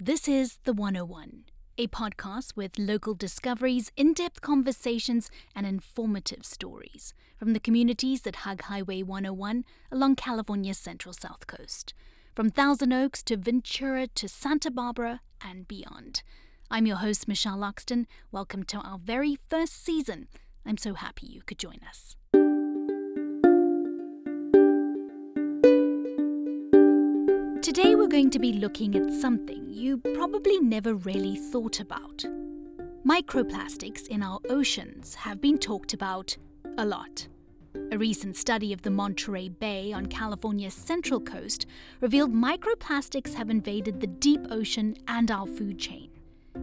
This is The 101, a podcast with local discoveries, in depth conversations, and informative stories from the communities that hug Highway 101 along California's central south coast, from Thousand Oaks to Ventura to Santa Barbara and beyond. I'm your host, Michelle Loxton. Welcome to our very first season. I'm so happy you could join us. Today, we're going to be looking at something you probably never really thought about. Microplastics in our oceans have been talked about a lot. A recent study of the Monterey Bay on California's central coast revealed microplastics have invaded the deep ocean and our food chain.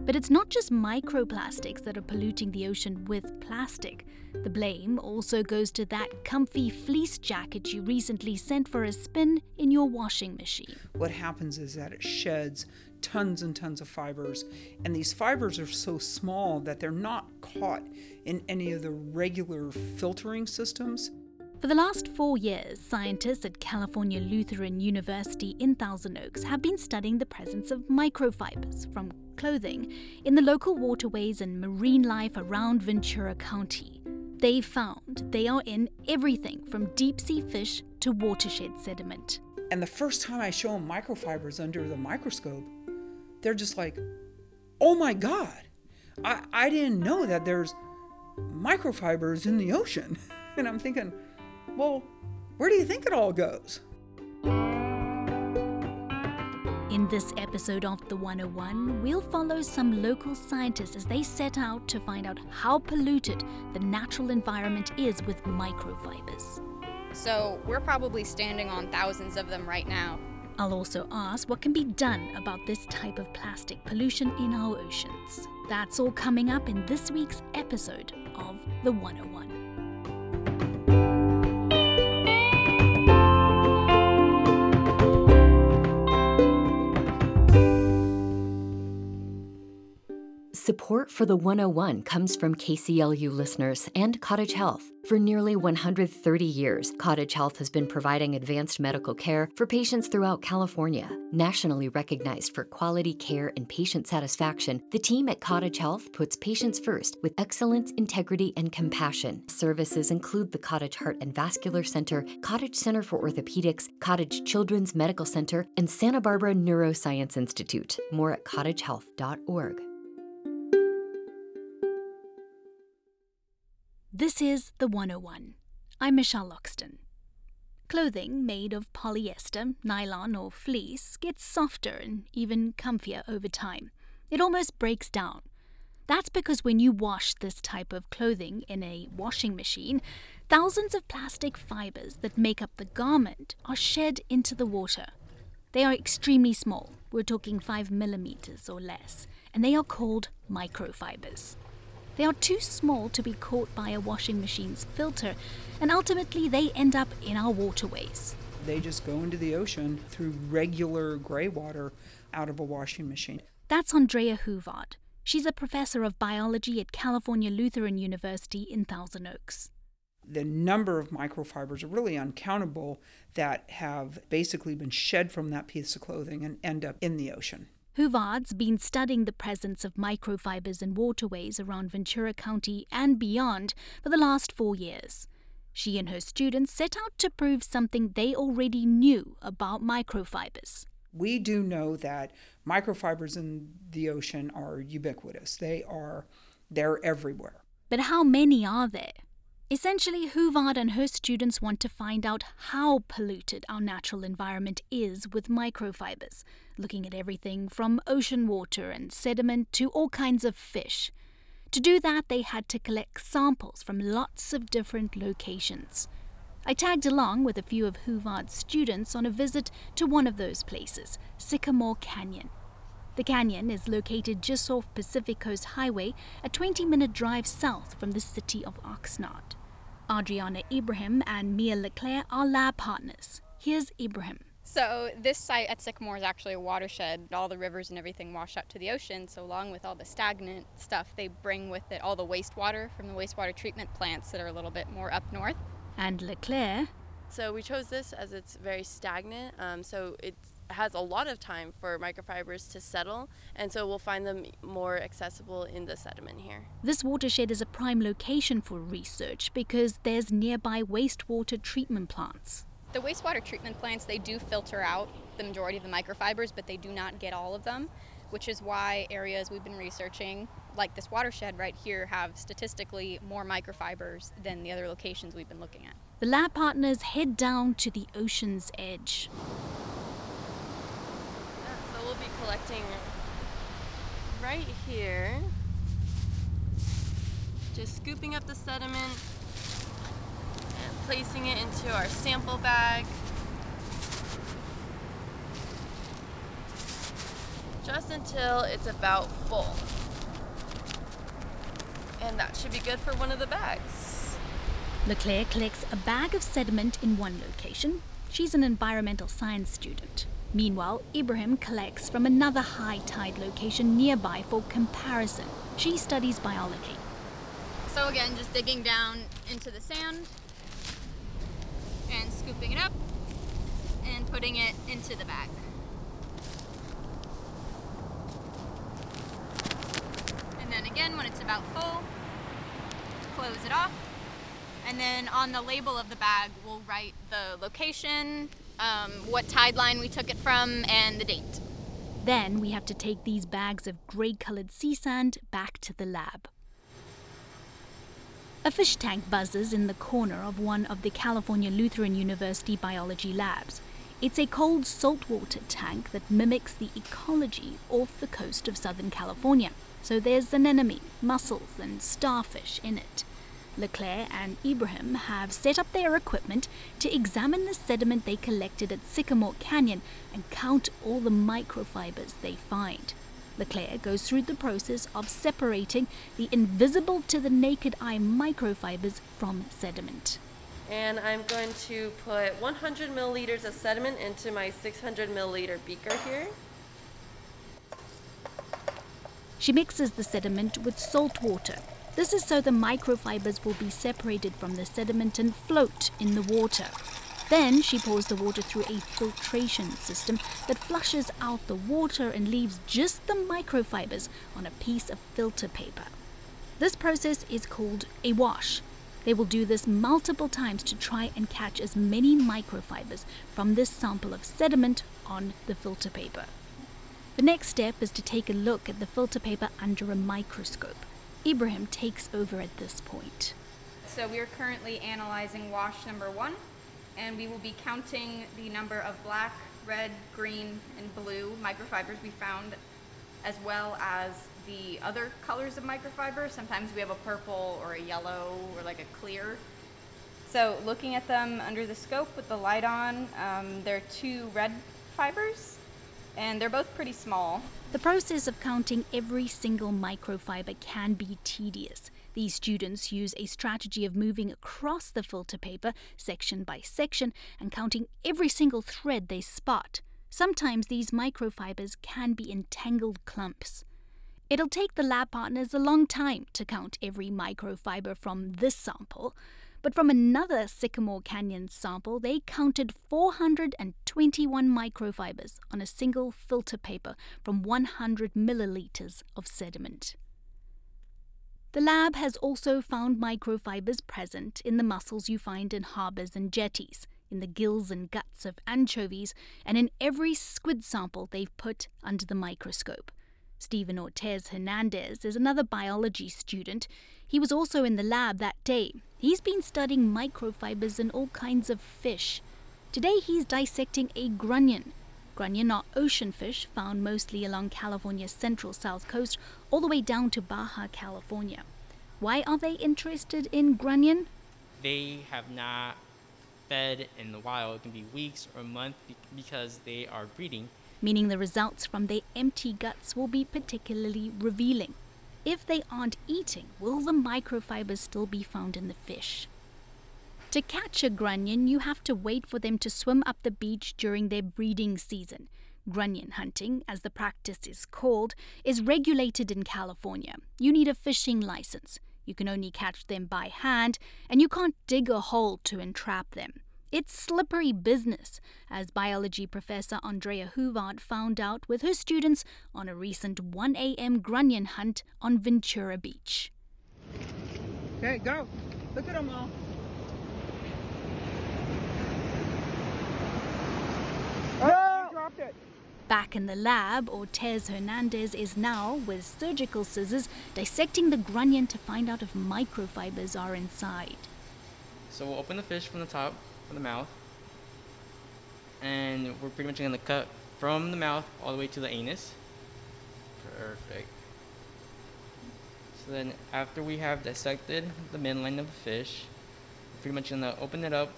But it's not just microplastics that are polluting the ocean with plastic. The blame also goes to that comfy fleece jacket you recently sent for a spin in your washing machine. What happens is that it sheds tons and tons of fibers, and these fibers are so small that they're not caught in any of the regular filtering systems. For the last four years, scientists at California Lutheran University in Thousand Oaks have been studying the presence of microfibers from clothing in the local waterways and marine life around Ventura County. They found they are in everything from deep sea fish to watershed sediment. And the first time I show them microfibers under the microscope, they're just like, oh my God, I, I didn't know that there's microfibers in the ocean. And I'm thinking, well, where do you think it all goes? In this episode of The 101, we'll follow some local scientists as they set out to find out how polluted the natural environment is with microfibers. So, we're probably standing on thousands of them right now. I'll also ask what can be done about this type of plastic pollution in our oceans. That's all coming up in this week's episode of The 101. Support for the 101 comes from KCLU listeners and Cottage Health. For nearly 130 years, Cottage Health has been providing advanced medical care for patients throughout California. Nationally recognized for quality care and patient satisfaction, the team at Cottage Health puts patients first with excellence, integrity, and compassion. Services include the Cottage Heart and Vascular Center, Cottage Center for Orthopedics, Cottage Children's Medical Center, and Santa Barbara Neuroscience Institute. More at cottagehealth.org. This is The 101. I'm Michelle Loxton. Clothing made of polyester, nylon, or fleece gets softer and even comfier over time. It almost breaks down. That's because when you wash this type of clothing in a washing machine, thousands of plastic fibers that make up the garment are shed into the water. They are extremely small, we're talking 5 millimeters or less, and they are called microfibers. They are too small to be caught by a washing machine's filter, and ultimately they end up in our waterways. They just go into the ocean through regular gray water out of a washing machine. That's Andrea Huvard. She's a professor of biology at California Lutheran University in Thousand Oaks. The number of microfibers are really uncountable that have basically been shed from that piece of clothing and end up in the ocean. Huvard's been studying the presence of microfibers in waterways around Ventura County and beyond for the last four years. She and her students set out to prove something they already knew about microfibers. We do know that microfibers in the ocean are ubiquitous. They are they're everywhere. But how many are there? Essentially, Huvard and her students want to find out how polluted our natural environment is with microfibers, looking at everything from ocean water and sediment to all kinds of fish. To do that, they had to collect samples from lots of different locations. I tagged along with a few of Huvard's students on a visit to one of those places, Sycamore Canyon. The canyon is located just off Pacific Coast Highway, a 20 minute drive south from the city of Oxnard. Adriana Ibrahim and Mia LeClaire are lab partners. Here's Ibrahim. So, this site at Sycamore is actually a watershed. All the rivers and everything wash out to the ocean. So, along with all the stagnant stuff, they bring with it all the wastewater from the wastewater treatment plants that are a little bit more up north. And LeClaire. So, we chose this as it's very stagnant. Um, so, it's has a lot of time for microfibers to settle, and so we'll find them more accessible in the sediment here. This watershed is a prime location for research because there's nearby wastewater treatment plants. The wastewater treatment plants, they do filter out the majority of the microfibers, but they do not get all of them, which is why areas we've been researching, like this watershed right here, have statistically more microfibers than the other locations we've been looking at. The lab partners head down to the ocean's edge. Right here. Just scooping up the sediment and placing it into our sample bag. Just until it's about full. And that should be good for one of the bags. LeClaire collects a bag of sediment in one location. She's an environmental science student. Meanwhile, Ibrahim collects from another high tide location nearby for comparison. She studies biology. So again, just digging down into the sand and scooping it up and putting it into the bag. And then again, when it's about full, close it off. And then on the label of the bag, we'll write the location, um, what tide line we took it from, and the date. Then we have to take these bags of grey coloured sea sand back to the lab. A fish tank buzzes in the corner of one of the California Lutheran University biology labs. It's a cold saltwater tank that mimics the ecology off the coast of Southern California. So there's anemone, mussels, and starfish in it. Leclerc and Ibrahim have set up their equipment to examine the sediment they collected at Sycamore Canyon and count all the microfibers they find. Leclerc goes through the process of separating the invisible to the naked eye microfibers from sediment. And I'm going to put 100 milliliters of sediment into my 600 milliliter beaker here. She mixes the sediment with salt water. This is so the microfibers will be separated from the sediment and float in the water. Then she pours the water through a filtration system that flushes out the water and leaves just the microfibers on a piece of filter paper. This process is called a wash. They will do this multiple times to try and catch as many microfibers from this sample of sediment on the filter paper. The next step is to take a look at the filter paper under a microscope. Ibrahim takes over at this point. So we are currently analyzing wash number one, and we will be counting the number of black, red, green, and blue microfibers we found, as well as the other colors of microfibers. Sometimes we have a purple or a yellow or like a clear. So looking at them under the scope with the light on, um, there are two red fibers, and they're both pretty small. The process of counting every single microfiber can be tedious. These students use a strategy of moving across the filter paper section by section and counting every single thread they spot. Sometimes these microfibers can be entangled clumps. It'll take the lab partners a long time to count every microfiber from this sample, but from another Sycamore Canyon sample, they counted 421 microfibers on a single filter paper from 100 milliliters of sediment. The lab has also found microfibers present in the mussels you find in harbors and jetties, in the gills and guts of anchovies, and in every squid sample they've put under the microscope. Stephen Ortez Hernandez is another biology student. He was also in the lab that day. He's been studying microfibers in all kinds of fish. Today he's dissecting a grunion. Grunion are ocean fish found mostly along California's central south coast all the way down to Baja California. Why are they interested in grunion? They have not fed in the wild. It can be weeks or months because they are breeding meaning the results from their empty guts will be particularly revealing. If they aren't eating, will the microfibers still be found in the fish? To catch a grunion, you have to wait for them to swim up the beach during their breeding season. Grunion hunting, as the practice is called, is regulated in California. You need a fishing license. You can only catch them by hand, and you can't dig a hole to entrap them. It's slippery business, as biology professor Andrea Huvard found out with her students on a recent 1 a.m. grunion hunt on Ventura Beach. Okay, go. Look at them all. Oh, dropped it. Back in the lab, Ortez Hernandez is now, with surgical scissors, dissecting the grunion to find out if microfibers are inside. So we'll open the fish from the top, from the mouth, and we're pretty much gonna cut from the mouth all the way to the anus. Perfect. So then after we have dissected the midline of the fish, we're pretty much gonna open it up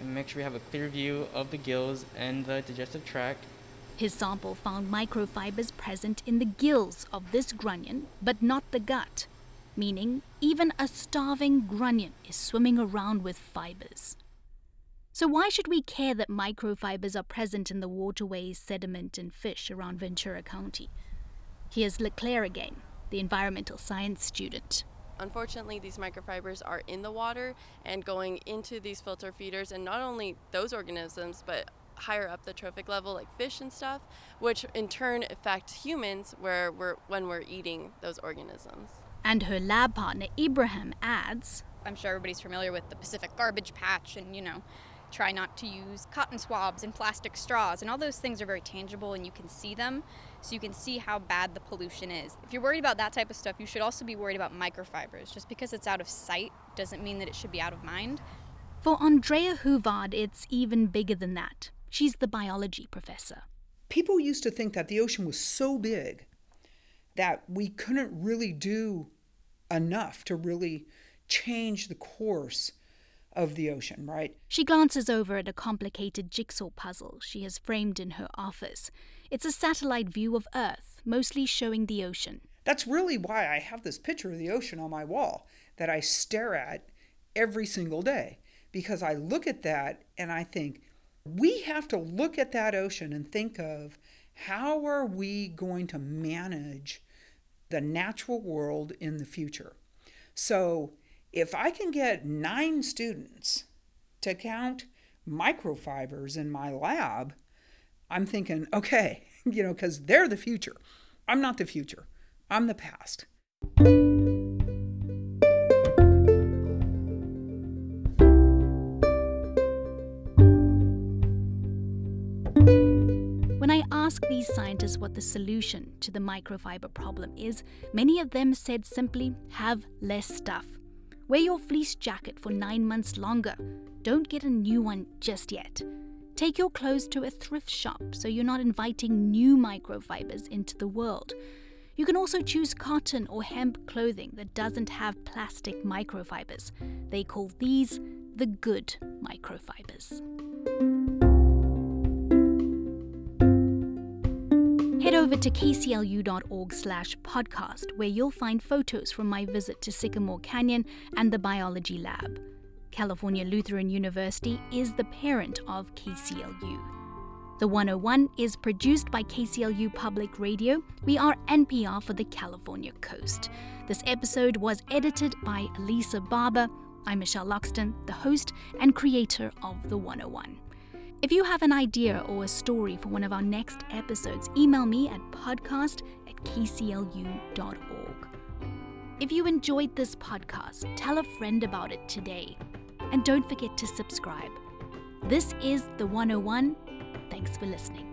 and make sure we have a clear view of the gills and the digestive tract. His sample found microfibers present in the gills of this grunion, but not the gut, meaning even a starving grunion is swimming around with fibers. So, why should we care that microfibers are present in the waterways, sediment, and fish around Ventura County? Here's LeClaire again, the environmental science student. Unfortunately, these microfibers are in the water and going into these filter feeders, and not only those organisms, but higher up the trophic level, like fish and stuff, which in turn affect humans where we're, when we're eating those organisms. And her lab partner Ibrahim adds I'm sure everybody's familiar with the Pacific Garbage Patch and, you know, try not to use cotton swabs and plastic straws. And all those things are very tangible and you can see them. So you can see how bad the pollution is. If you're worried about that type of stuff, you should also be worried about microfibers. Just because it's out of sight doesn't mean that it should be out of mind. For Andrea Huvard, it's even bigger than that. She's the biology professor. People used to think that the ocean was so big that we couldn't really do enough to really change the course of the ocean, right? She glances over at a complicated jigsaw puzzle she has framed in her office. It's a satellite view of Earth, mostly showing the ocean. That's really why I have this picture of the ocean on my wall that I stare at every single day because I look at that and I think we have to look at that ocean and think of how are we going to manage the natural world in the future. So, if I can get nine students to count microfibers in my lab, I'm thinking, okay, you know, because they're the future. I'm not the future, I'm the past. When I ask these scientists what the solution to the microfiber problem is, many of them said simply have less stuff. Wear your fleece jacket for nine months longer. Don't get a new one just yet. Take your clothes to a thrift shop so you're not inviting new microfibers into the world. You can also choose cotton or hemp clothing that doesn't have plastic microfibers. They call these the good microfibers. Over to kclu.org slash podcast, where you'll find photos from my visit to Sycamore Canyon and the biology lab. California Lutheran University is the parent of KCLU. The 101 is produced by KCLU Public Radio. We are NPR for the California coast. This episode was edited by Elisa Barber. I'm Michelle Loxton, the host and creator of The 101. If you have an idea or a story for one of our next episodes, email me at podcast at kclu.org. If you enjoyed this podcast, tell a friend about it today. And don't forget to subscribe. This is The 101. Thanks for listening.